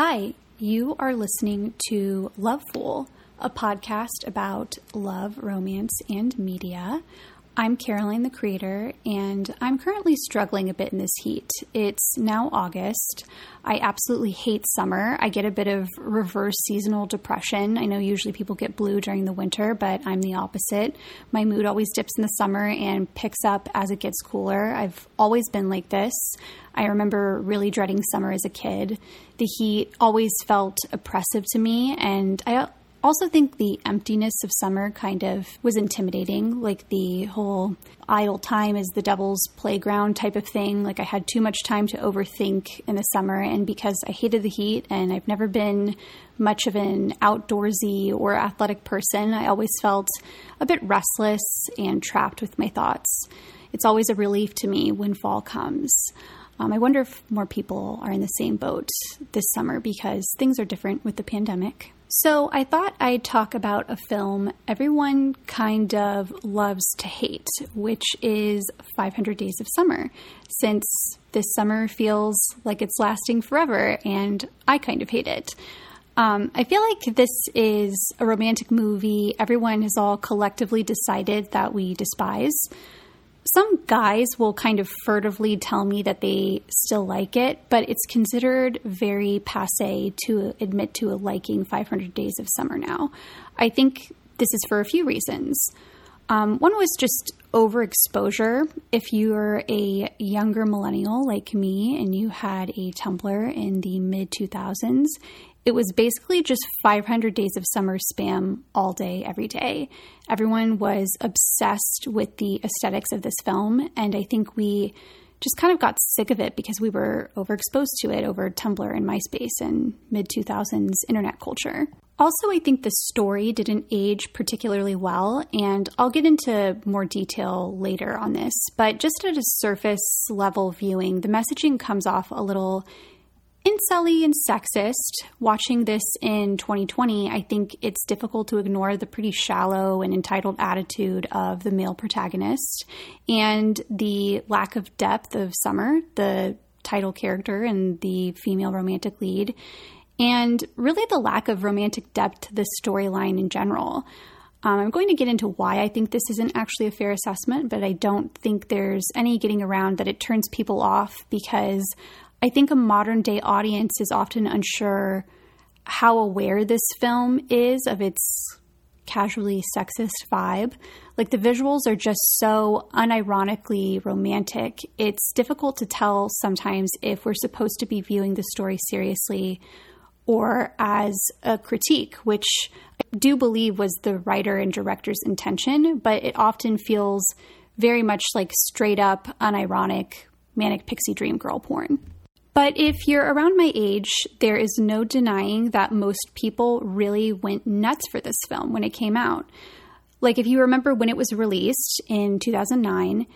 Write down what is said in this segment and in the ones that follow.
Hi, you are listening to Love Fool, a podcast about love, romance, and media. I'm Caroline, the creator, and I'm currently struggling a bit in this heat. It's now August. I absolutely hate summer. I get a bit of reverse seasonal depression. I know usually people get blue during the winter, but I'm the opposite. My mood always dips in the summer and picks up as it gets cooler. I've always been like this. I remember really dreading summer as a kid. The heat always felt oppressive to me, and I also think the emptiness of summer kind of was intimidating, like the whole idle time is the devil's playground type of thing. Like I had too much time to overthink in the summer, and because I hated the heat and I've never been much of an outdoorsy or athletic person, I always felt a bit restless and trapped with my thoughts. It's always a relief to me when fall comes. Um, I wonder if more people are in the same boat this summer because things are different with the pandemic. So, I thought I'd talk about a film everyone kind of loves to hate, which is 500 Days of Summer, since this summer feels like it's lasting forever and I kind of hate it. Um, I feel like this is a romantic movie everyone has all collectively decided that we despise some guys will kind of furtively tell me that they still like it, but it's considered very passe to admit to a liking 500 Days of Summer now. I think this is for a few reasons. Um, one was just overexposure. If you're a younger millennial like me and you had a Tumblr in the mid 2000s, it was basically just 500 days of summer spam all day, every day. Everyone was obsessed with the aesthetics of this film, and I think we just kind of got sick of it because we were overexposed to it over Tumblr and MySpace and mid 2000s internet culture. Also, I think the story didn't age particularly well, and I'll get into more detail later on this. But just at a surface level viewing, the messaging comes off a little incelly and sexist. Watching this in 2020, I think it's difficult to ignore the pretty shallow and entitled attitude of the male protagonist and the lack of depth of Summer, the title character and the female romantic lead, and really the lack of romantic depth to the storyline in general. Um, I'm going to get into why I think this isn't actually a fair assessment, but I don't think there's any getting around that it turns people off because I think a modern day audience is often unsure how aware this film is of its casually sexist vibe. Like the visuals are just so unironically romantic. It's difficult to tell sometimes if we're supposed to be viewing the story seriously or as a critique, which I do believe was the writer and director's intention, but it often feels very much like straight up unironic manic pixie dream girl porn. But if you're around my age, there is no denying that most people really went nuts for this film when it came out. Like, if you remember when it was released in 2009,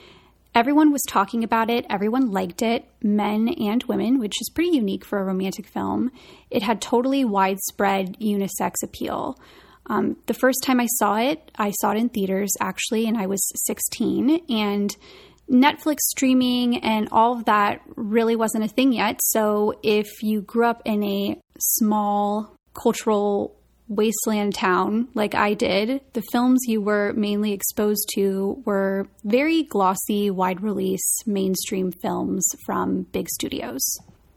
everyone was talking about it, everyone liked it, men and women, which is pretty unique for a romantic film. It had totally widespread unisex appeal. Um, the first time I saw it, I saw it in theaters actually, and I was 16. And Netflix streaming and all of that really wasn't a thing yet. So if you grew up in a small cultural wasteland town like I did, the films you were mainly exposed to were very glossy, wide release, mainstream films from big studios.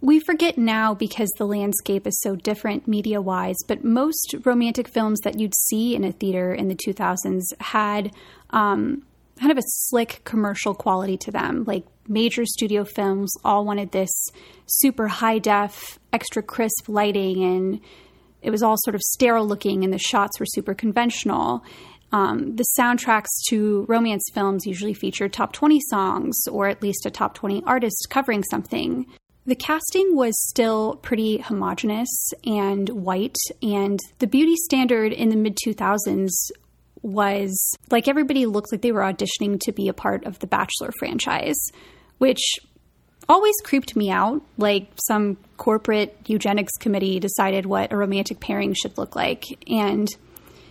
We forget now because the landscape is so different media wise, but most romantic films that you'd see in a theater in the 2000s had um, kind of a slick commercial quality to them. Like major studio films all wanted this super high def, extra crisp lighting, and it was all sort of sterile looking, and the shots were super conventional. Um, the soundtracks to romance films usually feature top 20 songs or at least a top 20 artist covering something. The casting was still pretty homogenous and white, and the beauty standard in the mid 2000s was like everybody looked like they were auditioning to be a part of the Bachelor franchise, which always creeped me out. Like some corporate eugenics committee decided what a romantic pairing should look like. And,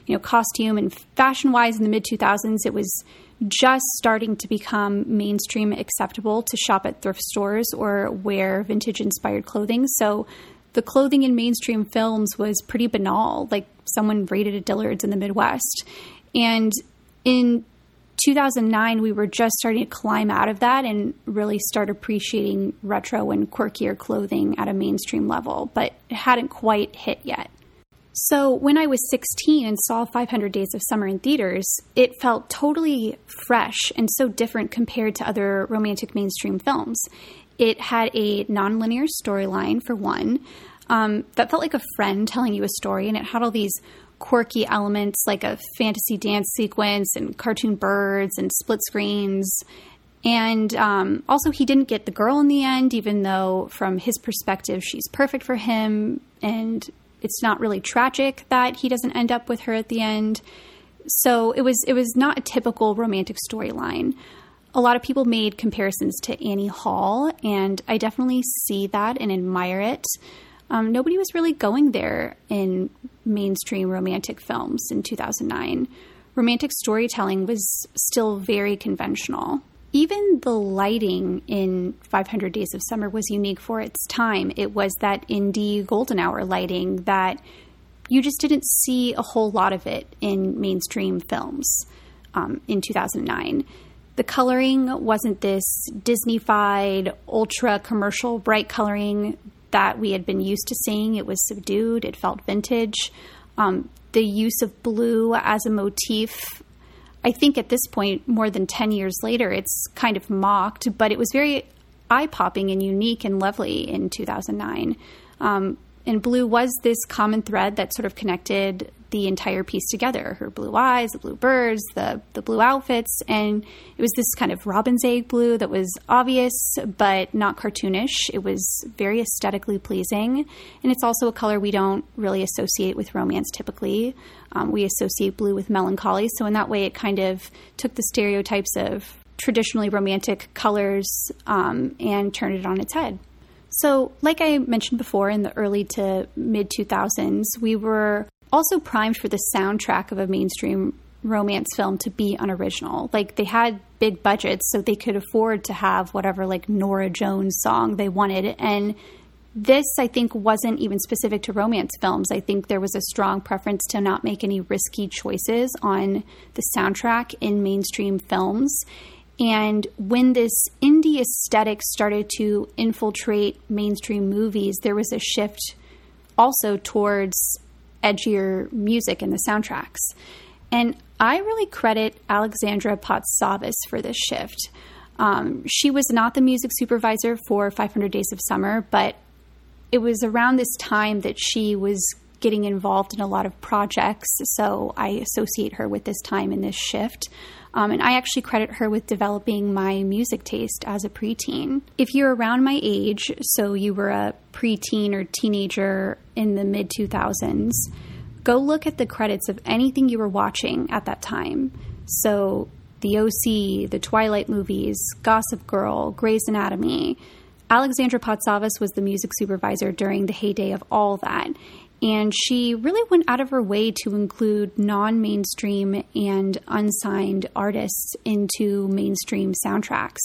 you know, costume and fashion wise in the mid 2000s, it was just starting to become mainstream acceptable to shop at thrift stores or wear vintage inspired clothing. So the clothing in mainstream films was pretty banal, like someone raided a Dillard's in the Midwest. And in 2009, we were just starting to climb out of that and really start appreciating retro and quirkier clothing at a mainstream level, but it hadn't quite hit yet. So, when I was 16 and saw 500 Days of Summer in theaters, it felt totally fresh and so different compared to other romantic mainstream films. It had a nonlinear storyline, for one, um, that felt like a friend telling you a story, and it had all these quirky elements like a fantasy dance sequence and cartoon birds and split screens. And um, also, he didn't get the girl in the end, even though, from his perspective, she's perfect for him. And it's not really tragic that he doesn't end up with her at the end. So it was it was not a typical romantic storyline. A lot of people made comparisons to Annie Hall, and I definitely see that and admire it. Um, nobody was really going there in mainstream romantic films in 2009. Romantic storytelling was still very conventional. Even the lighting in 500 Days of Summer was unique for its time. It was that indie golden hour lighting that you just didn't see a whole lot of it in mainstream films um, in 2009. The coloring wasn't this Disneyfied, ultra commercial bright coloring that we had been used to seeing. It was subdued, it felt vintage. Um, the use of blue as a motif, I think at this point, more than 10 years later, it's kind of mocked, but it was very eye popping and unique and lovely in 2009. Um, and blue was this common thread that sort of connected the entire piece together her blue eyes, the blue birds, the, the blue outfits. And it was this kind of robin's egg blue that was obvious but not cartoonish. It was very aesthetically pleasing. And it's also a color we don't really associate with romance typically. Um, we associate blue with melancholy. So, in that way, it kind of took the stereotypes of traditionally romantic colors um, and turned it on its head. So, like I mentioned before, in the early to mid 2000s, we were also primed for the soundtrack of a mainstream romance film to be unoriginal. Like, they had big budgets, so they could afford to have whatever, like, Norah Jones song they wanted. And this, I think, wasn't even specific to romance films. I think there was a strong preference to not make any risky choices on the soundtrack in mainstream films. And when this indie aesthetic started to infiltrate mainstream movies, there was a shift also towards edgier music in the soundtracks. And I really credit Alexandra Patsavas for this shift. Um, she was not the music supervisor for 500 Days of Summer, but it was around this time that she was getting involved in a lot of projects. So I associate her with this time and this shift. Um, and I actually credit her with developing my music taste as a preteen. If you're around my age, so you were a preteen or teenager in the mid 2000s, go look at the credits of anything you were watching at that time. So, The OC, the Twilight movies, Gossip Girl, Grey's Anatomy. Alexandra Patsavas was the music supervisor during the heyday of all that. And she really went out of her way to include non mainstream and unsigned artists into mainstream soundtracks.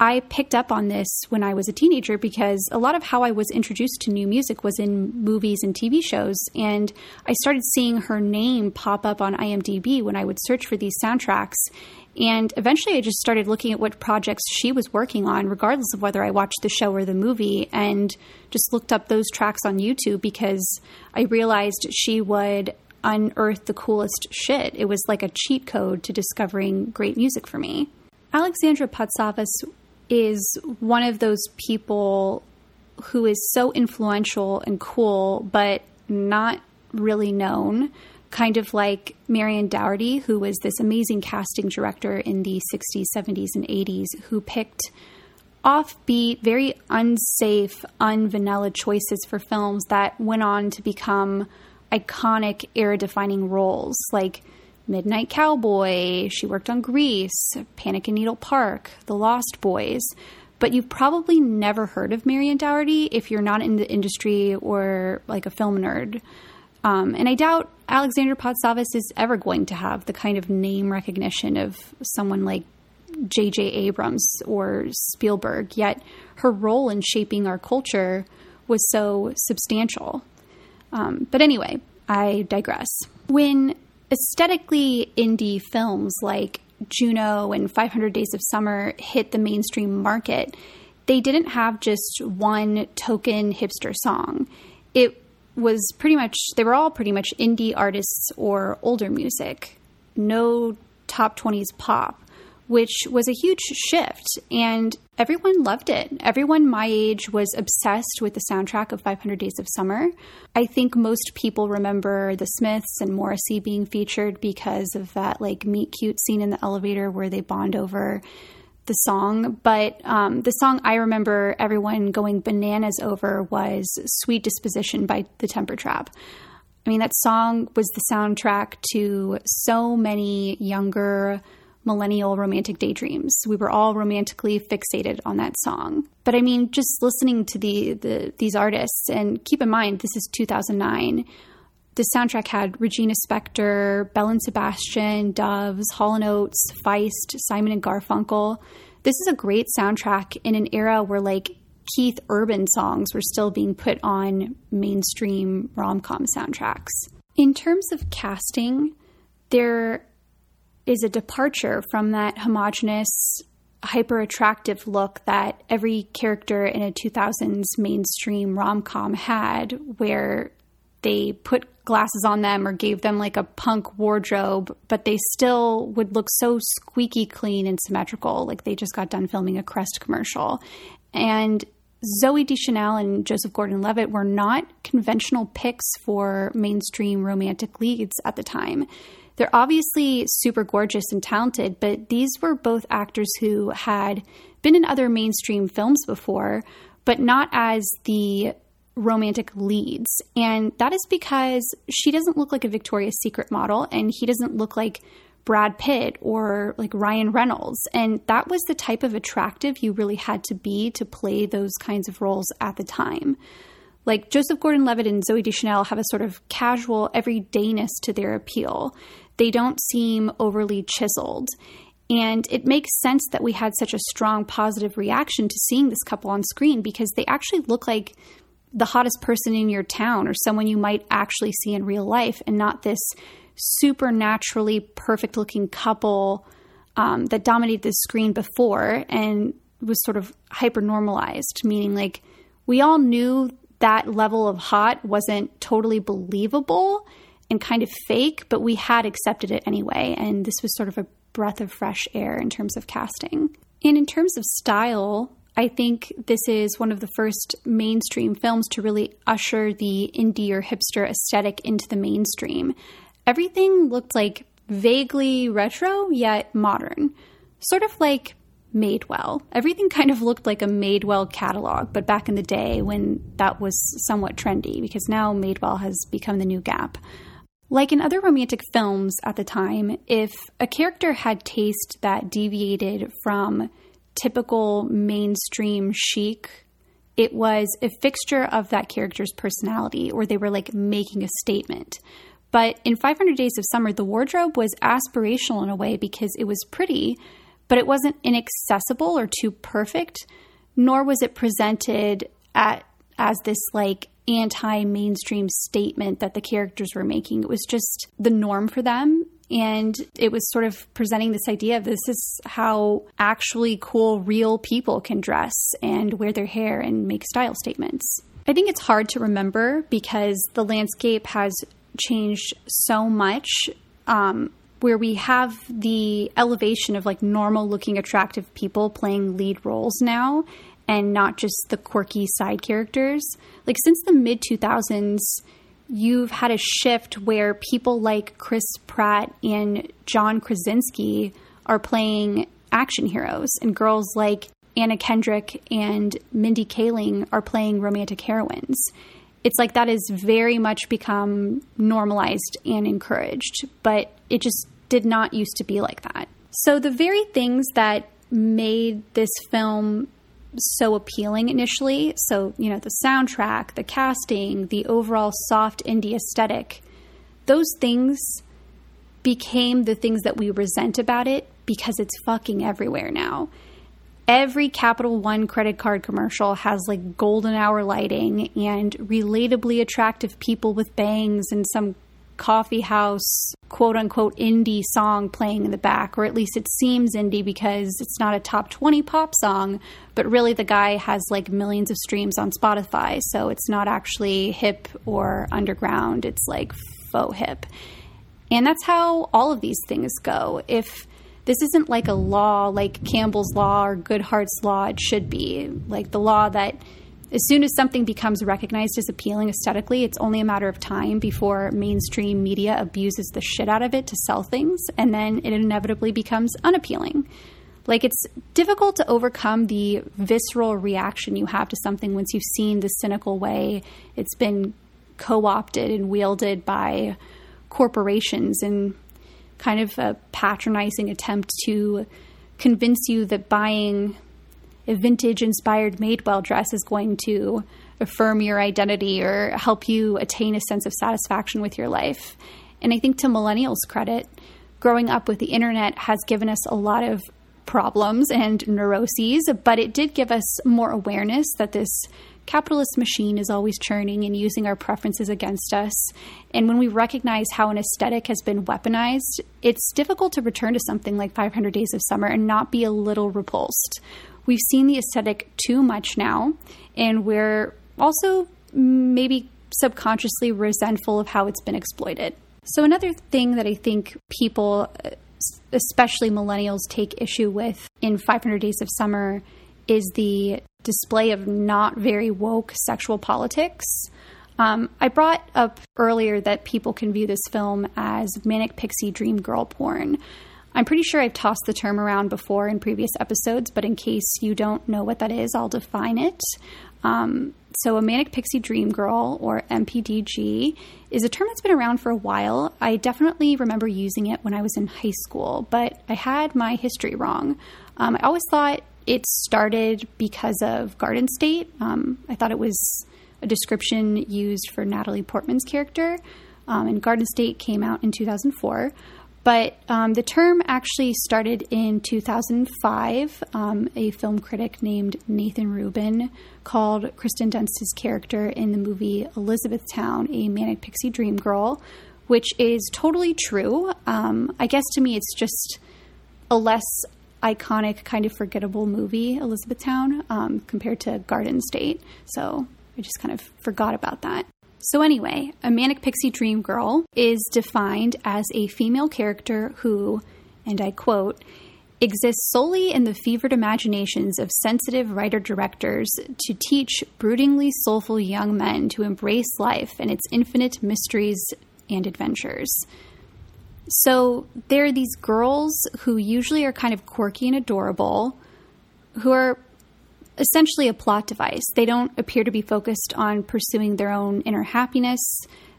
I picked up on this when I was a teenager because a lot of how I was introduced to new music was in movies and TV shows. And I started seeing her name pop up on IMDb when I would search for these soundtracks. And eventually I just started looking at what projects she was working on, regardless of whether I watched the show or the movie, and just looked up those tracks on YouTube because I realized she would unearth the coolest shit. It was like a cheat code to discovering great music for me. Alexandra Patsavas is one of those people who is so influential and cool, but not really known kind of like Marion Dougherty, who was this amazing casting director in the 60s, 70s, and 80s, who picked offbeat, very unsafe, unvanilla choices for films that went on to become iconic, era defining roles. Like Midnight Cowboy. She worked on Grease, Panic in Needle Park, The Lost Boys. But you've probably never heard of Marion Dougherty if you're not in the industry or like a film nerd. Um, and I doubt Alexander Patsavas is ever going to have the kind of name recognition of someone like J.J. Abrams or Spielberg, yet her role in shaping our culture was so substantial. Um, but anyway, I digress. When aesthetically indie films like Juno and 500 Days of Summer hit the mainstream market, they didn't have just one token hipster song. It was pretty much, they were all pretty much indie artists or older music. No top 20s pop which was a huge shift. And everyone loved it. Everyone my age was obsessed with the soundtrack of 500 Days of Summer. I think most people remember the Smiths and Morrissey being featured because of that like meet cute scene in the elevator where they bond over the song. But um, the song I remember everyone going bananas over was Sweet Disposition by the Temper Trap. I mean, that song was the soundtrack to so many younger millennial romantic daydreams. We were all romantically fixated on that song. But I mean, just listening to the, the these artists, and keep in mind, this is 2009. The soundtrack had Regina Spektor, Belle and Sebastian, Doves, Hall & Oates, Feist, Simon and Garfunkel. This is a great soundtrack in an era where like Keith Urban songs were still being put on mainstream rom com soundtracks. In terms of casting, there is a departure from that homogenous, hyper attractive look that every character in a 2000s mainstream rom com had, where they put glasses on them or gave them like a punk wardrobe, but they still would look so squeaky clean and symmetrical, like they just got done filming a Crest commercial. And Zooey Deschanel and Joseph Gordon Levitt were not conventional picks for mainstream romantic leads at the time. They're obviously super gorgeous and talented, but these were both actors who had been in other mainstream films before, but not as the romantic leads. And that is because she doesn't look like a Victoria's Secret model and he doesn't look like Brad Pitt or like Ryan Reynolds. And that was the type of attractive you really had to be to play those kinds of roles at the time. Like Joseph Gordon Levitt and Zooey Deschanel have a sort of casual everydayness to their appeal they don't seem overly chiseled. And it makes sense that we had such a strong positive reaction to seeing this couple on screen because they actually look like the hottest person in your town or someone you might actually see in real life and not this supernaturally perfect looking couple um, that dominated the screen before and was sort of hyper normalized, meaning like we all knew that level of hot wasn't totally believable and kind of fake, but we had accepted it anyway. And this was sort of a breath of fresh air in terms of casting. And in terms of style, I think this is one of the first mainstream films to really usher the indie or hipster aesthetic into the mainstream. Everything looked like vaguely retro yet modern, sort of like Madewell. Everything kind of looked like a Madewell catalog, but back in the day when that was somewhat trendy, because now Madewell has become the new Gap. Like in other romantic films at the time, if a character had taste that deviated from typical mainstream chic, it was a fixture of that character's personality, or they were like making a statement. But in 500 Days of Summer, the wardrobe was aspirational in a way because it was pretty, but it wasn't inaccessible or too perfect, nor was it presented at, as this like anti mainstream statement that the characters were making. It was just the norm for them. And it was sort of presenting this idea of this is how actually cool, real people can dress and wear their hair and make style statements. I think it's hard to remember because the landscape has changed so much. Um, where we have the elevation of like normal looking attractive people playing lead roles now and not just the quirky side characters. Like since the mid 2000s, you've had a shift where people like Chris Pratt and John Krasinski are playing action heroes, and girls like Anna Kendrick and Mindy Kaling are playing romantic heroines. It's like that has very much become normalized and encouraged, but it just did not used to be like that. So, the very things that made this film so appealing initially. So, you know, the soundtrack, the casting, the overall soft indie aesthetic, those things became the things that we resent about it because it's fucking everywhere now. Every Capital One credit card commercial has like golden hour lighting and relatably attractive people with bangs and some coffee house quote unquote indie song playing in the back, or at least it seems indie because it's not a top 20 pop song, but really the guy has like millions of streams on Spotify. So it's not actually hip or underground, it's like faux hip. And that's how all of these things go. If this isn't like a law like Campbell's Law or Goodhart's Law, it should be like the law that as soon as something becomes recognized as appealing aesthetically, it's only a matter of time before mainstream media abuses the shit out of it to sell things, and then it inevitably becomes unappealing. Like, it's difficult to overcome the visceral reaction you have to something once you've seen the cynical way it's been co opted and wielded by corporations in kind of a patronizing attempt to convince you that buying a vintage inspired Madewell dress is going to affirm your identity or help you attain a sense of satisfaction with your life. And I think to millennials' credit, growing up with the internet has given us a lot of problems and neuroses, but it did give us more awareness that this capitalist machine is always churning and using our preferences against us. And when we recognize how an aesthetic has been weaponized, it's difficult to return to something like 500 Days of Summer and not be a little repulsed we've seen the aesthetic too much now, and we're also maybe subconsciously resentful of how it's been exploited. So, another thing that I think people, especially millennials, take issue with in 500 Days of Summer is the display of not very woke sexual politics. Um, I brought up earlier that people can view this film as manic pixie dream girl porn. I'm pretty sure I've tossed the term around before in previous episodes, but in case you don't know what that is, I'll define it. Um, so, a manic pixie dream girl, or MPDG, is a term that's been around for a while. I definitely remember using it when I was in high school, but I had my history wrong. Um, I always thought it started because of Garden State. Um, I thought it was a description used for Natalie Portman's character, um, and Garden State came out in 2004. But um, the term actually started in 2005. Um, a film critic named Nathan Rabin called Kristen Dunst's character in the movie Elizabethtown a manic pixie dream girl, which is totally true. Um, I guess to me, it's just a less iconic, kind of forgettable movie, Elizabethtown, um, compared to Garden State. So I just kind of forgot about that. So, anyway, a manic pixie dream girl is defined as a female character who, and I quote, exists solely in the fevered imaginations of sensitive writer directors to teach broodingly soulful young men to embrace life and its infinite mysteries and adventures. So, there are these girls who usually are kind of quirky and adorable, who are essentially a plot device. They don't appear to be focused on pursuing their own inner happiness.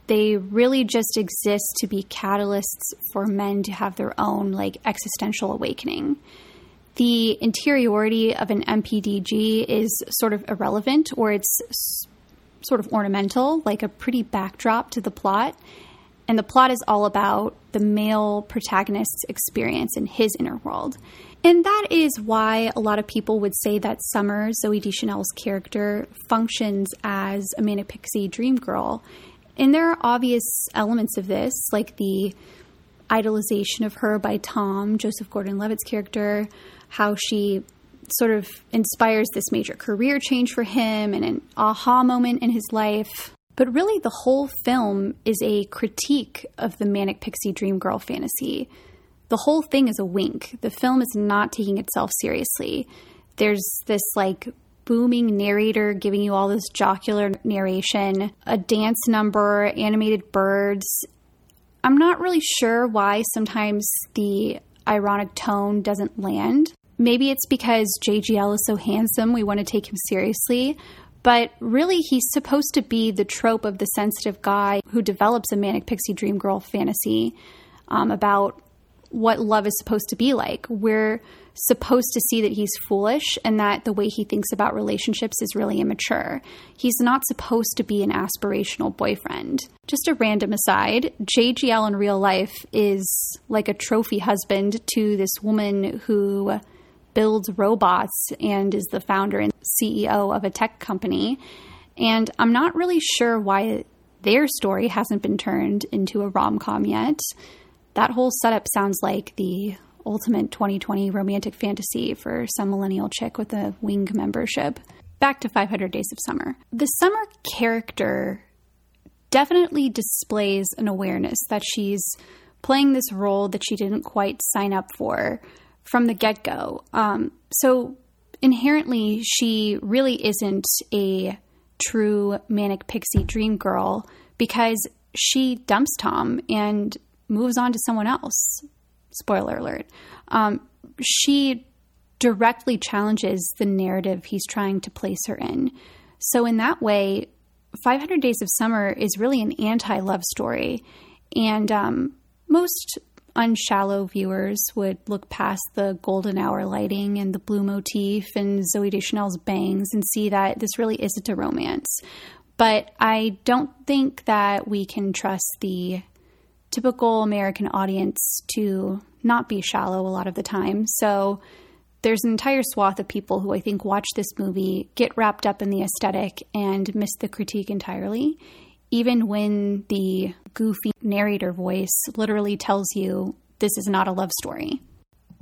They really just exist to be catalysts for men to have their own like existential awakening. The interiority of an MPDG is sort of irrelevant or it's sort of ornamental, like a pretty backdrop to the plot. And the plot is all about the male protagonist's experience in his inner world. And that is why a lot of people would say that Summer, Zooey Deschanel's character, functions as a manic pixie dream girl. And there are obvious elements of this, like the idolization of her by Tom, Joseph Gordon Levitt's character, how she sort of inspires this major career change for him and an aha moment in his life. But really, the whole film is a critique of the manic pixie dream girl fantasy the whole thing is a wink. The film is not taking itself seriously. There's this like booming narrator giving you all this jocular narration, a dance number, animated birds. I'm not really sure why sometimes the ironic tone doesn't land. Maybe it's because JGL is so handsome, we want to take him seriously. But really, he's supposed to be the trope of the sensitive guy who develops a manic pixie dream girl fantasy um, about what love is supposed to be like. We're supposed to see that he's foolish and that the way he thinks about relationships is really immature. He's not supposed to be an aspirational boyfriend. Just a random aside JGL in real life is like a trophy husband to this woman who builds robots and is the founder and CEO of a tech company. And I'm not really sure why their story hasn't been turned into a rom com yet. That whole setup sounds like the ultimate 2020 romantic fantasy for some millennial chick with a wing membership. Back to 500 Days of Summer. The summer character definitely displays an awareness that she's playing this role that she didn't quite sign up for from the get go. Um, so inherently, she really isn't a true manic pixie dream girl because she dumps Tom and moves on to someone else. Spoiler alert. Um, she directly challenges the narrative he's trying to place her in. So, in that way, 500 Days of Summer is really an anti love story. And um, most unshallow viewers would look past the golden hour lighting and the blue motif and Zooey Deschanel's bangs and see that this really isn't a romance. But I don't think that we can trust the typical American audience to not be shallow a lot of the time. So there's an entire swath of people who I think watch this movie, get wrapped up in the aesthetic, and miss the critique entirely even when the goofy narrator voice literally tells you this is not a love story.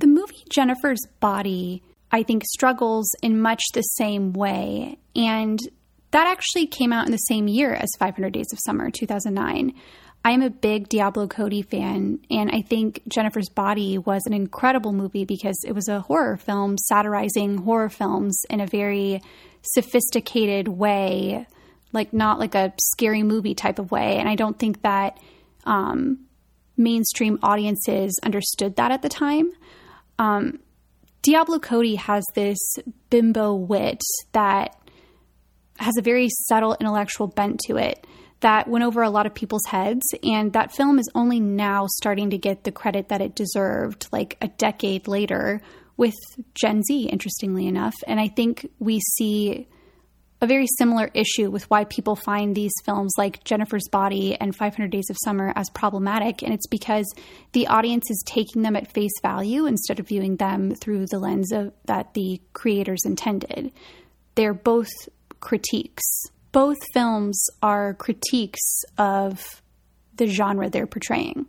The movie Jennifer's Body, I think, struggles in much the same way. And that actually came out in the same year as 500 Days of Summer, 2009. I am a big Diablo Cody fan, and I think Jennifer's Body was an incredible movie because it was a horror film satirizing horror films in a very sophisticated way like not like a scary movie type of way. And I don't think that um, mainstream audiences understood that at the time. Um, Diablo Cody has this bimbo wit that has a very subtle intellectual bent to it that went over a lot of people's heads. And that film is only now starting to get the credit that it deserved, like a decade later, with Gen Z, interestingly enough. And I think we see a very similar issue with why people find these films like Jennifer's Body and 500 Days of Summer as problematic. And it's because the audience is taking them at face value instead of viewing them through the lens of, that the creators intended. They're both critiques. Both films are critiques of the genre they're portraying.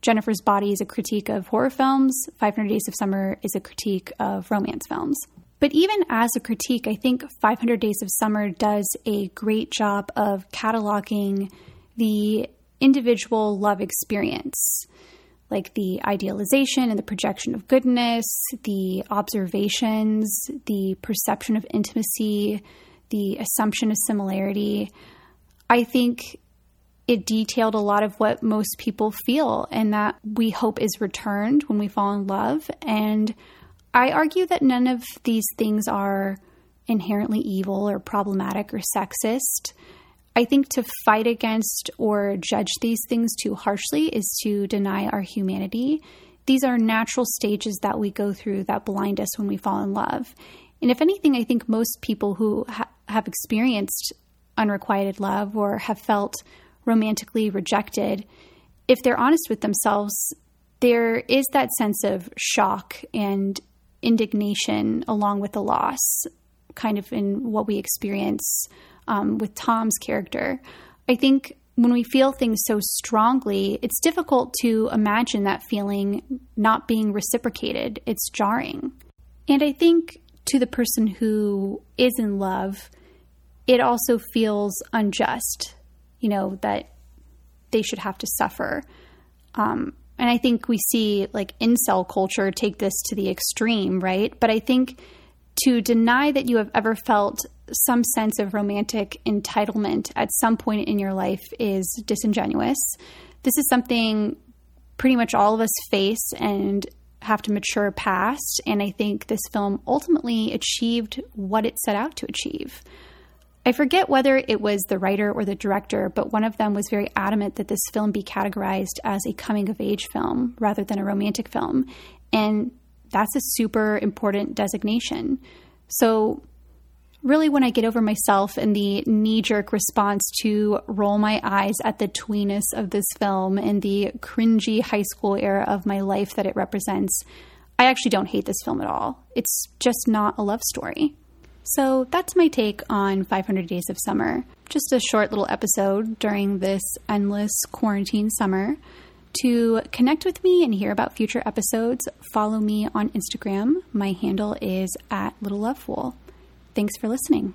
Jennifer's Body is a critique of horror films, 500 Days of Summer is a critique of romance films. But even as a critique, I think 500 Days of Summer does a great job of cataloging the individual love experience, like the idealization and the projection of goodness, the observations, the perception of intimacy, the assumption of similarity. I think it detailed a lot of what most people feel and that we hope is returned when we fall in love. And I argue that none of these things are inherently evil or problematic or sexist. I think to fight against or judge these things too harshly is to deny our humanity. These are natural stages that we go through that blind us when we fall in love. And if anything, I think most people who ha- have experienced unrequited love or have felt romantically rejected, if they're honest with themselves, there is that sense of shock and indignation along with the loss, kind of in what we experience um, with Tom's character. I think when we feel things so strongly, it's difficult to imagine that feeling not being reciprocated. It's jarring. And I think to the person who is in love, it also feels unjust, you know, that they should have to suffer. Um, and I think we see like incel culture take this to the extreme, right? But I think to deny that you have ever felt some sense of romantic entitlement at some point in your life is disingenuous. This is something pretty much all of us face and have to mature past. And I think this film ultimately achieved what it set out to achieve. I forget whether it was the writer or the director, but one of them was very adamant that this film be categorized as a coming of age film rather than a romantic film. And that's a super important designation. So, really, when I get over myself and the knee jerk response to roll my eyes at the tweeness of this film and the cringy high school era of my life that it represents, I actually don't hate this film at all. It's just not a love story. So that's my take on 500 Days of Summer. Just a short little episode during this endless quarantine summer. To connect with me and hear about future episodes, follow me on Instagram. My handle is at Little Love Fool. Thanks for listening.